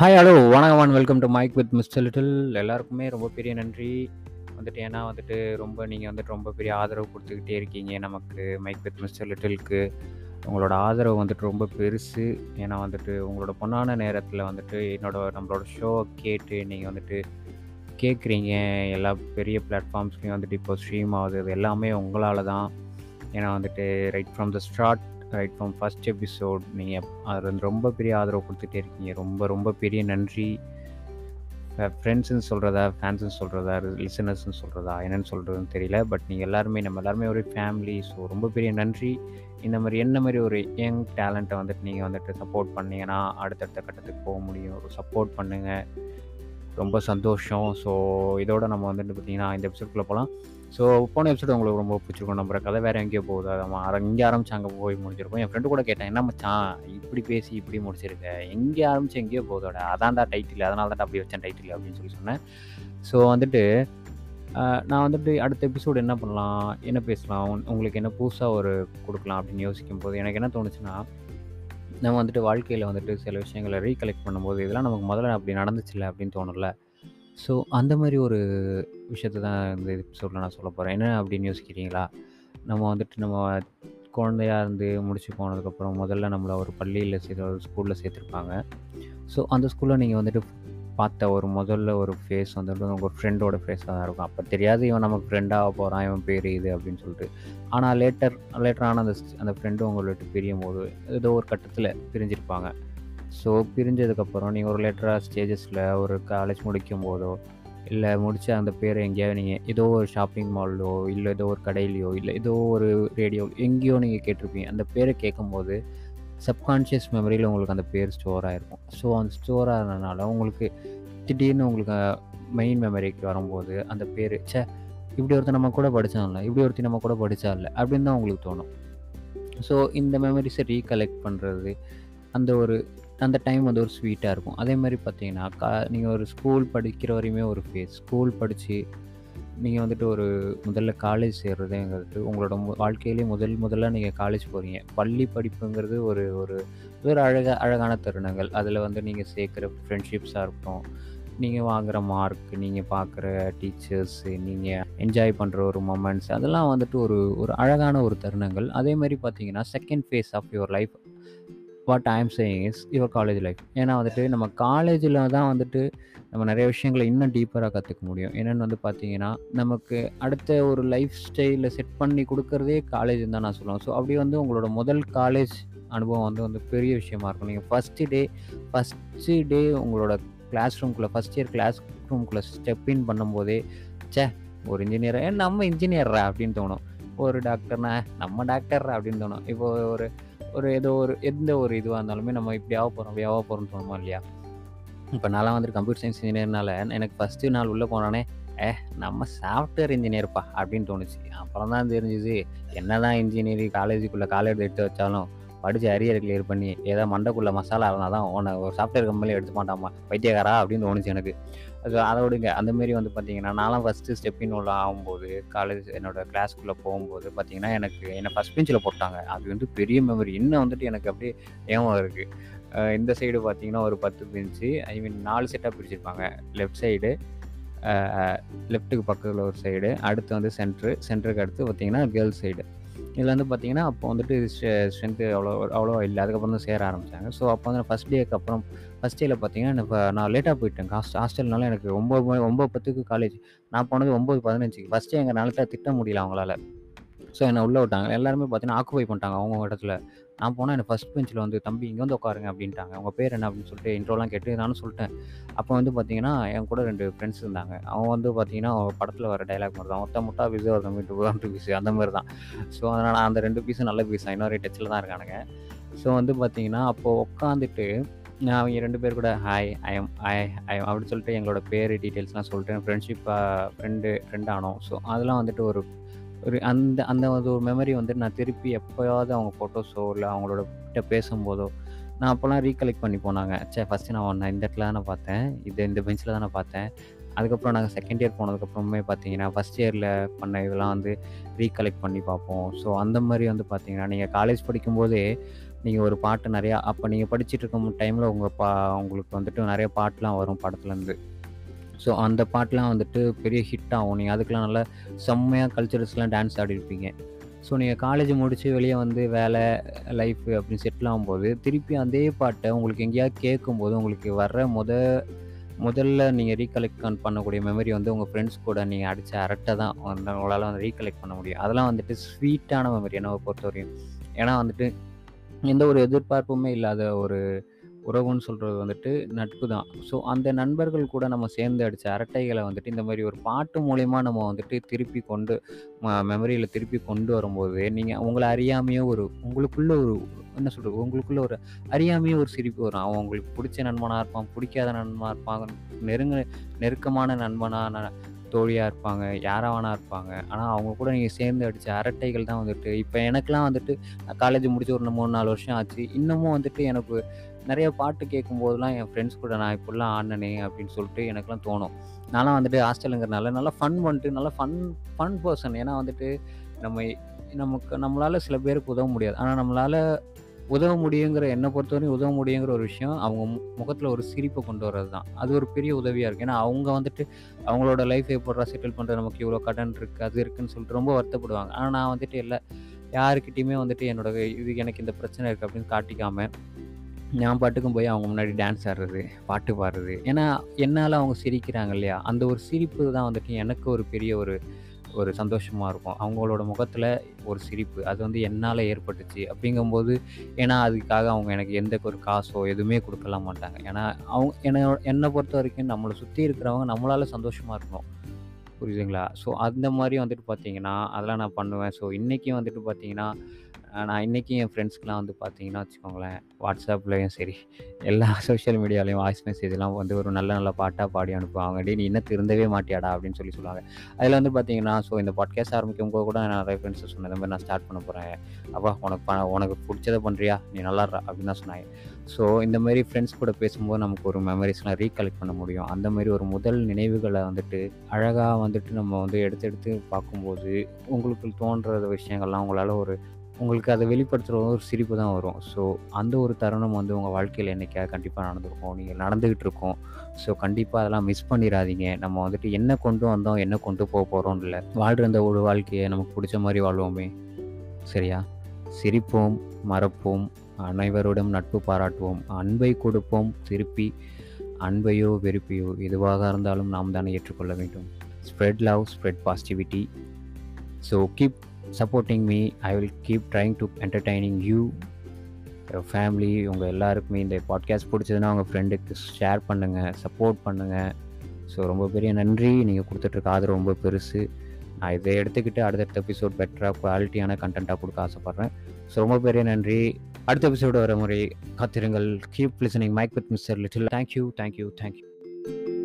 Hi hello வணக்கம் and welcome to mic with mister little எல்லாருக்குமே ரொம்ப பெரிய நன்றி. வந்துட்டு ஏன்னா வந்துட்டு ரொம்ப நீங்கள் வந்துட்டு ரொம்ப பெரிய ஆதரவு கொடுத்துக்கிட்டே இருக்கீங்க. நமக்கு மைக் வித் மிஸ்டர் லிட்டிலுக்கு உங்களோட ஆதரவு வந்துட்டு ரொம்ப பெருசு. ஏன்னா வந்துட்டு உங்களோட பொண்ணான நேரத்தில் வந்துட்டு என்னோட நம்மளோட ஷோ கேட்டு நீங்கள் வந்துட்டு கேட்குறீங்க எல்லா பெரிய பிளாட்ஃபார்ம்ஸ்லேயும் வந்துட்டு இப்போ ஸ்ட்ரீம் ஆகுது. இது எல்லாமே உங்களால் தான் ஏன்னா வந்துட்டு right from the start right from first episode நீங்கள் அது வந்து ரொம்ப பெரிய ஆதரவு கொடுத்துட்டே இருக்கீங்க. ரொம்ப ரொம்ப பெரிய நன்றி. ஃப்ரெண்ட்ஸுன்னு சொல்கிறதா ஃபேன்ஸுன்னு சொல்கிறதா லிசனர்ஸ்னு சொல்கிறதா என்னென்னு சொல்கிறதுன்னு தெரியல. பட் நீங்கள் எல்லாருமே நம்ம எல்லாருமே ஒரு ஃபேமிலி ஸோ ரொம்ப பெரிய நன்றி. இந்த மாதிரி என்ன மாதிரி ஒரு யங் டேலண்ட்டை வந்துட்டு நீங்கள் வந்துட்டு சப்போர்ட் பண்ணீங்கன்னா அடுத்தடுத்த கட்டத்துக்கு போக முடியும். ஒரு சப்போர்ட் பண்ணுங்கள் ரொம்ப சந்தோஷம். ஸோ இதோட நம்ம வந்துட்டு பார்த்திங்கன்னா இந்த எபிசோட்குள்ளே போகலாம் ஸோ போன எபிசோட் உங்களுக்கு ரொம்ப பிடிச்சிருக்கும் நம்புற கதை வேறு எங்கேயோ போகுது. அதை இங்கே ஆரம்பிச்சு அங்கே போய் முடிஞ்சிருக்கும். என் ஃப்ரெண்டு கூட கேட்டேன் என்ன மச்சான் இப்படி பேசி இப்படி முடிச்சிருக்க? எங்கே ஆரம்பிச்சு எங்கேயோ போதோட? அதான் தான் டைட்டில் அதனால தான் அப்படி வச்சேன் டைட்டில் அப்படின்னு சொல்லி சொன்னேன். ஸோ வந்துட்டு நான் வந்துட்டு அடுத்த எபிசோடு என்ன பண்ணலாம்? என்ன பேசலாம்? உன்- உங்களுக்கு என்ன புதுசாக ஒரு கொடுக்கலாம் அப்படின்னு யோசிக்கும் போது எனக்கு என்ன தோணுச்சுன்னா நம்ம வந்துட்டு வாழ்க்கையில் வந்துட்டு சில விஷயங்களை ரீகலெக்ட் பண்ணும்போது இதெல்லாம் நமக்கு முதல்ல அப்படி நடந்துச்சுல்ல அப்படின்னு தோணும்ல. ஸோ அந்த மாதிரி ஒரு விஷயத்தை தான் இந்த எபிசோடில் நான் சொல்ல போகிறேன் என்ன அப்படின்னு யோசிக்கிறீங்களா? நம்ம வந்துட்டு நம்ம குழந்தையாக இருந்து முடிச்சு போனதுக்கப்புறம் முதல்ல நம்மளை ஒரு பள்ளியில் சேர்த்து ஒரு ஸ்கூலில் சேர்த்துருப்பாங்க. ஸோ அந்த ஸ்கூலில் நீங்கள் வந்துட்டு பார்த்த ஒரு முதல்ல ஒரு ஃபேஸ் வந்துட்டு உங்கள் ஃப்ரெண்டோட ஃபேஸாக தான் இருக்கும். அப்போ தெரியாது இவன் நமக்கு ஃப்ரெண்டாக போகிறான் இவன் பேர் இது அப்படின்னு சொல்லிட்டு. ஆனால் லேட்டர் லேட்டரான அந்த அந்த ஃப்ரெண்டு உங்களை விட்டு பிரியும் போது ஏதோ ஒரு கட்டத்தில் பிரிஞ்சிருப்பாங்க. ஸோ பிரிஞ்சதுக்கப்புறம் நீங்கள் ஒரு லேட்டராக ஸ்டேஜஸில் ஒரு காலேஜ் முடிக்கும் போதோ இல்லை முடிச்ச அந்த பேரை எங்கேயாவது நீங்கள் ஏதோ ஒரு ஷாப்பிங் மால்லோ இல்லை ஏதோ ஒரு கடையிலையோ இல்லை ஏதோ ஒரு ரேடியோ எங்கேயோ நீங்கள் கேட்டிருப்பீங்க. அந்த பேரை கேட்கும்போது சப்கான்ஷியஸ் மெமரியில் உங்களுக்கு அந்த பேர் ஸ்டோர் ஆகிருக்கும் ஸோ அந்த ஸ்டோர் ஆகிறதுனால உங்களுக்கு திடீர்னு உங்களுக்கு மெயின் மெமரிக்கு வரும்போது அந்த பேர் ச்சே இப்படி ஒருத்தர் நம்ம கூட படித்தான்ல இப்படி ஒருத்தர் நம்ம கூட படித்தா இல்லை அப்படின்னு தான் உங்களுக்கு தோணும். ஸோ இந்த மெமரிஸை ரீகலெக்ட் பண்ணுறது அந்த ஒரு அந்த டைம் வந்து ஒரு ஸ்வீட்டாக இருக்கும். அதே மாதிரி பார்த்தீங்கன்னா கா நீங்கள் ஒரு ஸ்கூல் படிக்கிற வரையுமே ஒரு ஃபேஸ் ஸ்கூல் படித்து நீங்கள் வந்துட்டு ஒரு முதல்ல காலேஜ் சேர்றதுங்கிறது உங்களோட வாழ்க்கையிலே முதல் முதல்ல நீங்கள் காலேஜ் போகிறீங்க பள்ளி படிப்புங்கிறது ஒரு ஒரு ஒரு அழக அழகான தருணங்கள். அதில் வந்து நீங்கள் சேர்க்குற ஃப்ரெண்ட்ஷிப்ஸாக இருக்கட்டும் நீங்கள் வாங்குகிற மார்க் நீங்கள் பார்க்குற டீச்சர்ஸு நீங்கள் என்ஜாய் பண்ணுற ஒரு மொமெண்ட்ஸ் அதெல்லாம் வந்துட்டு ஒரு ஒரு அழகான ஒரு தருணங்கள். அதே மாதிரி பார்த்தீங்கன்னா second phase of your life what I am saying is your college life ஏன்னா வந்துட்டு நம்ம காலேஜில் தான் வந்துட்டு நம்ம நிறைய விஷயங்களை இன்னும் டீப்பராக கற்றுக்க முடியும். என்னென்னு வந்து பார்த்தீங்கன்னா நமக்கு அடுத்த ஒரு லைஃப் ஸ்டைலில் செட் பண்ணி கொடுக்கறதே காலேஜ் தான் நான் சொல்லுவேன். ஸோ அப்படி வந்து உங்களோட முதல் காலேஜ் அனுபவம் வந்து வந்து பெரிய விஷயமா இருக்கும். நீங்கள் ஃபஸ்ட்டு டே ஃபஸ்ட்டு டே உங்களோட கிளாஸ் ரூம்குள்ளே ஃபஸ்ட் இயர் கிளாஸ் ரூம்குள்ளே ஸ்டெப் இன் பண்ணும்போதே ச்சே ஒரு இன்ஜினியர் நம்ம இன்ஜினியர்ரா அப்படின்னு தோணும். ஒரு டாக்டர்னா நம்ம டாக்டர்ரா அப்படின்னு தோணும். இப்போ ஒரு ஒரு ஏதோ ஒரு எந்த ஒரு இதுவாக இருந்தாலுமே நம்ம இப்படி ஆக போகிறோம் அப்படி ஆக போகிறோம்னு தோணுமா இல்லையா? இப்போ நான்லாம் வந்துட்டு கம்ப்யூட்டர் சயின்ஸ் இன்ஜினியர்னால எனக்கு ஃபஸ்ட்டு நாள் உள்ளே போனானே ஏ நம்ம சாஃப்ட்வேர் இன்ஜினியர்ப்பா அப்படின்னு தோணுச்சு. அப்புறம் தான் தெரிஞ்சுது என்ன தான் இன்ஜினியரிங் காலேஜுக்குள்ளே காலேஜ் எடுத்து வச்சாலும் படித்து அரியர் கிளியர் பண்ணி ஏதோ மண்டைக்குள்ளே மசாலா இருந்தால் தான் உன்னை ஒரு சாஃப்ட்வேர் கம்பெனியில் எடுத்து மாட்டாமா? வைத்தியகாரா அப்படின்னு தோணுச்சு எனக்கு. அது அதை விடுங்க. அந்த மாரி வந்து பார்த்தீங்கன்னா நான்லாம் ஃபஸ்ட்டு ஸ்டெப்பின் உள்ள ஆகும்போது காலேஜ் என்னோட கிளாஸ்க்குள்ளே போகும்போது பார்த்தீங்கன்னா எனக்கு என்னை ஃபஸ்ட் பெஞ்சில் போட்டாங்க. அது வந்து பெரிய மெமரி இன்னும் வந்துட்டு எனக்கு அப்படியே ஏமா இருக்குது இந்த சைடு பார்த்தீங்கன்னா ஒரு பத்து பெஞ்சு ஐ மீன் நாலு செட்டாக பிரிச்சிருப்பாங்க. லெஃப்ட் சைடு லெஃப்ட்டுக்கு பக்கத்தில் ஒரு சைடு அடுத்து வந்து சென்ட்ரு சென்டருக்கு அடுத்து பார்த்தீங்கன்னா கேர்ள்ஸ் சைடு இதில் வந்து பார்த்தீங்கன்னா அப்போ வந்துட்டு ஸ்ட்ரென்த்து அவ்வளோ அவ்வளோ இல்லை. அதுக்கப்புறம் தான் சேர ஆரம்பித்தாங்க ஸோ அப்போ வந்து ஃபஸ்ட் டேக்கு அப்புறம் ஃபஸ்ட் டேயில் பார்த்தீங்கன்னா எனக்கு நான் லேட்டாக போயிட்டேன். ஹாஸ்ட் ஹாஸ்டல்னால எனக்கு ஒம்பது ஒம்பது பத்துக்கு காலேஜ் நான் போனது ஒம்பது பதினஞ்சுக்கு. ஃபஸ்ட்டு எங்கள் நாளத்தை திட்ட முடியல அவங்களால. ஸோ என்னை உள்ளே விட்டாங்க. எல்லாருமே பார்த்தீங்கன்னா ஆக்குபை பண்ணிட்டாங்க அவங்க இடத்துல. நான் போனால் எனக்கு ஃபஸ்ட் பெஞ்சில் வந்து தம்பி இங்கே வந்து உட்காருங்க அப்படின்ட்டாங்க. அவங்க பேர் என்ன? அப்படின்னு சொல்லிட்டு இன்ட்ரோலாம் கேட்டு நானும் சொல்லிட்டேன். அப்போ வந்து பார்த்தீங்கன்னா என் கூட ரெண்டு ஃப்ரெண்ட்ஸ் இருந்தாங்க. அவங்க வந்து பார்த்தீங்கன்னா படத்தில் வர டைலாக் மாதிரி தான். ஒத்த முட்டா பீஸு ஒரு மீட்டு ஒரு பீஸு அந்த மாதிரி தான். ஸோ அதனால் அந்த ரெண்டு பீஸும் நல்ல பீஸ் தான். இன்னொரு டச்சில் தான் இருக்கானுங்க. ஸோ வந்து பார்த்தீங்கன்னா அப்போது உட்காந்துட்டு நான் அவங்க ரெண்டு பேர் கூட ஹாய் ஐஎம் ஐ ஐ அப்படின்னு சொல்லிட்டு எங்களோட பேர் டீட்டெயில்ஸ்லாம் சொல்லிட்டு ஃப்ரெண்ட்ஷிப்பாக ஃப்ரெண்டு ஃப்ரெண்ட் ஆனோம். ஸோ அதெல்லாம் வந்துட்டு ஒரு ஒரு அந்த அந்த ஒரு மெமரி வந்துட்டு நான் திருப்பி எப்போயாவது அவங்க ஃபோட்டோஸோ இல்லை அவங்களோட கிட்ட பேசும்போதோ நான் அப்போல்லாம் ரீகலெக்ட் பண்ணி போனாங்க. சே ஃபஸ்ட்டு நான் ஒன்று இந்த இடத்துல தானே பார்த்தேன். இது இந்த பெஞ்சில் தானே பார்த்தேன். அதுக்கப்புறம் நாங்கள் செகண்ட் இயர் போனதுக்கப்புறமே பார்த்தீங்கன்னா ஃபஸ்ட் இயரில் பண்ண இதெல்லாம் வந்து ரீகலெக்ட் பண்ணி பார்ப்போம். ஸோ அந்த மாதிரி வந்து பார்த்தீங்கன்னா நீங்கள் காலேஜ் படிக்கும்போதே நீங்கள் ஒரு பாட்டு நிறையா அப்போ நீங்கள் படிச்சுட்டு இருக்கும் டைமில் உங்கள் பா உங்களுக்கு வந்துட்டு நிறைய பாட்டுலாம் வரும் படத்துலேருந்து. ஸோ அந்த பாட்டெலாம் வந்துட்டு பெரிய ஹிட் ஆகும். நீங்கள் அதுக்கெலாம் நல்லா செம்மையாக கல்ச்சரல்ஸ்லாம் டான்ஸ் ஆடிருப்பீங்க. ஸோ நீங்கள் காலேஜ் முடித்து வெளியே வந்து வேலை லைஃப் அப்படின்னு செட்டில் ஆகும்போது திருப்பி அதே பாட்டை உங்களுக்கு எங்கேயாவது கேட்கும்போது உங்களுக்கு வர்ற முத முதல்ல நீங்கள் ரீகலெக்ட் பண்ணக்கூடிய மெமரி வந்து உங்கள் ஃப்ரெண்ட்ஸ் கூட நீங்கள் அடித்த அரட்டை தான். வந்து உங்களால் வந்து ரீகலெக்ட் பண்ண முடியும். அதெல்லாம் வந்துட்டு ஸ்வீட்டான மெமரி என்னை பொறுத்தவரையும். ஏன்னா வந்துட்டு எந்த ஒரு எதிர்பார்ப்புமே இல்லாத ஒரு உறவுன்னு சொல்கிறது வந்துட்டு நட்பு தான். ஸோ அந்த நண்பர்கள் கூட நம்ம சேர்ந்து அடித்த அரட்டைகளை வந்துட்டு இந்த மாதிரி ஒரு பாட்டு மூலயமா நம்ம வந்துட்டு திருப்பி கொண்டு மெமரியில் திருப்பி கொண்டு வரும்போது நீங்கள் உங்களை அறியாமையே ஒரு உங்களுக்குள்ள ஒரு என்ன சொல்கிறது உங்களுக்குள்ள ஒரு அறியாமையே ஒரு சிரிப்பு வரும். அவன் உங்களுக்கு பிடிச்ச நண்பனாக இருப்பான் பிடிக்காத நண்பனாக இருப்பாங்க நெருங்க நெருக்கமான நண்பனான தோழியாக இருப்பாங்க யாராவனா இருப்பாங்க. ஆனால் அவங்க கூட நீங்கள் சேர்ந்து அடித்த அரட்டைகள் தான் வந்துட்டு இப்போ எனக்கெலாம் வந்துட்டு நான் காலேஜ் முடிச்சு ஒரு மூணு நாலு வருஷம் ஆச்சு. இன்னமும் வந்துட்டு எனக்கு நிறைய பாட்டு கேட்கும்போதெல்லாம் என் ஃப்ரெண்ட்ஸ் கூட நான் இப்படிலாம் ஆடினே அப்படின்னு சொல்லிட்டு எனக்குலாம் தோணும். நான்லாம் வந்துட்டு ஹாஸ்டலுங்கிறனால நல்லா ஃபன் பண்ணிட்டு நல்லா ஃபன் ஃபன் பர்சன் ஏன்னா வந்துட்டு நம்ம நமக்கு நம்மளால் சில பேருக்கு உதவ முடியாது. ஆனால் நம்மளால் உதவ முடியுங்கிற என்னை பொறுத்தவரையும் உதவ முடியுங்கிற ஒரு விஷயம் அவங்க முகத்தில் ஒரு சிரிப்பை கொண்டு வர்றது தான் அது ஒரு பெரிய உதவியாக இருக்குது ஏன்னா அவங்க வந்துட்டு அவங்களோட லைஃப் எப்படா செட்டில் பண்ணுறது நமக்கு இவ்வளோ கடன் இருக்குது அது இருக்குன்னு சொல்லிட்டு ரொம்ப வருத்தப்படுவாங்க. ஆனால் நான் வந்துட்டு இல்லை. யாருக்கிட்டையுமே வந்துட்டு என்னோட இது எனக்கு இந்த பிரச்சனை இருக்குது அப்படின்னு காட்டிக்காமல் நான் பாட்டுக்கும் போய் அவங்க முன்னாடி டான்ஸ் ஆடுறது பாட்டு பாடுறது. ஏன்னா என்னால் அவங்க சிரிக்கிறாங்க இல்லையா? அந்த ஒரு சிரிப்பு தான் வந்துட்டு எனக்கு ஒரு பெரிய ஒரு ஒரு சந்தோஷமாக இருக்கும். அவங்களோட முகத்தில் ஒரு சிரிப்பு அது வந்து என்னால் ஏற்பட்டுச்சு அப்படிங்கும்போது ஏன்னா அதுக்காக அவங்க எனக்கு எந்த ஒரு காசோ எதுவுமே கொடுக்கலாம் மாட்டாங்க. ஏன்னா அவங்க என்ன என்னை பொறுத்த வரைக்கும் நம்மளை சுற்றி இருக்கிறவங்க நம்மளால் சந்தோஷமாக இருக்கணும். புரியுதுங்களா? ஸோ அந்த மாதிரி வந்துட்டு பார்த்தீங்கன்னா அதெல்லாம் நான் பண்ணுவேன். ஸோ இன்றைக்கும் வந்துட்டு பார்த்தீங்கன்னா நான் இன்றைக்கி என் ஃப்ரெண்ட்ஸ்க்கெலாம் வந்து பார்த்தீங்கன்னா வச்சுக்கோங்களேன் வாட்ஸ்அப்லேயும் சரி எல்லா சோஷியல் மீடியாலையும் வாய்ஸ் மெசேஜ்லாம் வந்து ஒரு நல்ல நல்ல பாட்டாக பாடி அனுப்புவாங்க. டே நீ என்ன திருந்தவே மாட்டியாடா? அப்படின்னு சொல்லி சொல்லுவாங்க. அதில் வந்து பார்த்தீங்கன்னா ஸோ இந்த பாட்காஸ்ட் ஆரம்பிக்கும் போது கூட நான் நிறைய ஃப்ரெண்ட்ஸ் சொன்னது மாதிரி நான் ஸ்டார்ட் பண்ண போகிறேன் அப்பா உனக்கு ப உனக்கு பிடிச்சதை பண்ணுறியா நீ நல்லாடுறா அப்படின்னு தான் சொன்னாங்க. ஸோ இந்த மாதிரி ஃப்ரெண்ட்ஸ் கூட பேசும்போது நமக்கு ஒரு மெமரிஸ்லாம் ரீகலெக்ட் பண்ண முடியும். அந்த மாதிரி ஒரு முதல் நினைவுகளை வந்துட்டு அழகாக வந்துட்டு நம்ம வந்து எடுத்து எடுத்து பார்க்கும்போது உங்களுக்கு தோன்ற விஷயங்கள்லாம் உங்களால் ஒரு உங்களுக்கு அதை வெளிப்படுத்துகிற ஒரு சிரிப்பு தான் வரும். ஸோ அந்த ஒரு தருணம் வந்து உங்கள் வாழ்க்கையில் என்றைக்காவது கண்டிப்பாக நடந்திருக்கும். நீங்கள் நடந்துக்கிட்டு இருக்கோம். ஸோ கண்டிப்பாக அதெல்லாம் மிஸ் பண்ணிடாதீங்க. நம்ம வந்துட்டு என்ன கொண்டு வந்தோம் என்ன கொண்டு போக போகிறோம் இல்லை. வாழ்கிற இந்த ஒரு வாழ்க்கையை நமக்கு பிடிச்ச மாதிரி வாழ்வோமே. சரியா? சிரிப்போம் மறப்போம். அனைவருடன் நட்பு பாராட்டுவோம். அன்பை கொடுப்போம் திருப்பி. அன்பையோ வெறுப்பையோ எதுவாக இருந்தாலும் நாம் தானே ஏற்றுக்கொள்ள வேண்டும். Spread love spread positivity so keep supporting me I will keep trying to entertaining you family உங்கள் எல்லாருக்குமே இந்த பாட்காஸ்ட் பிடிச்சதுன்னா உங்கள் ஃப்ரெண்டுக்கு ஷேர் பண்ணுங்கள் சப்போர்ட் பண்ணுங்கள் ஸோ ரொம்ப பெரிய நன்றி. நீங்கள் கொடுத்துட்ருக்க ஆதரவு ரொம்ப பெருசு. நான் இதை எடுத்துக்கிட்டு அடுத்தடுத்த எபிசோட் பெட்டராக குவாலிட்டியான கண்டென்ட்டாக கொடுக்க ஆசைப்பட்றேன். ஸோ ரொம்ப பெரிய நன்றி. அடுத்த எபிசோடு வர முறை காத்திருங்கள். Keep listening mic with mister little thank you thank you thank you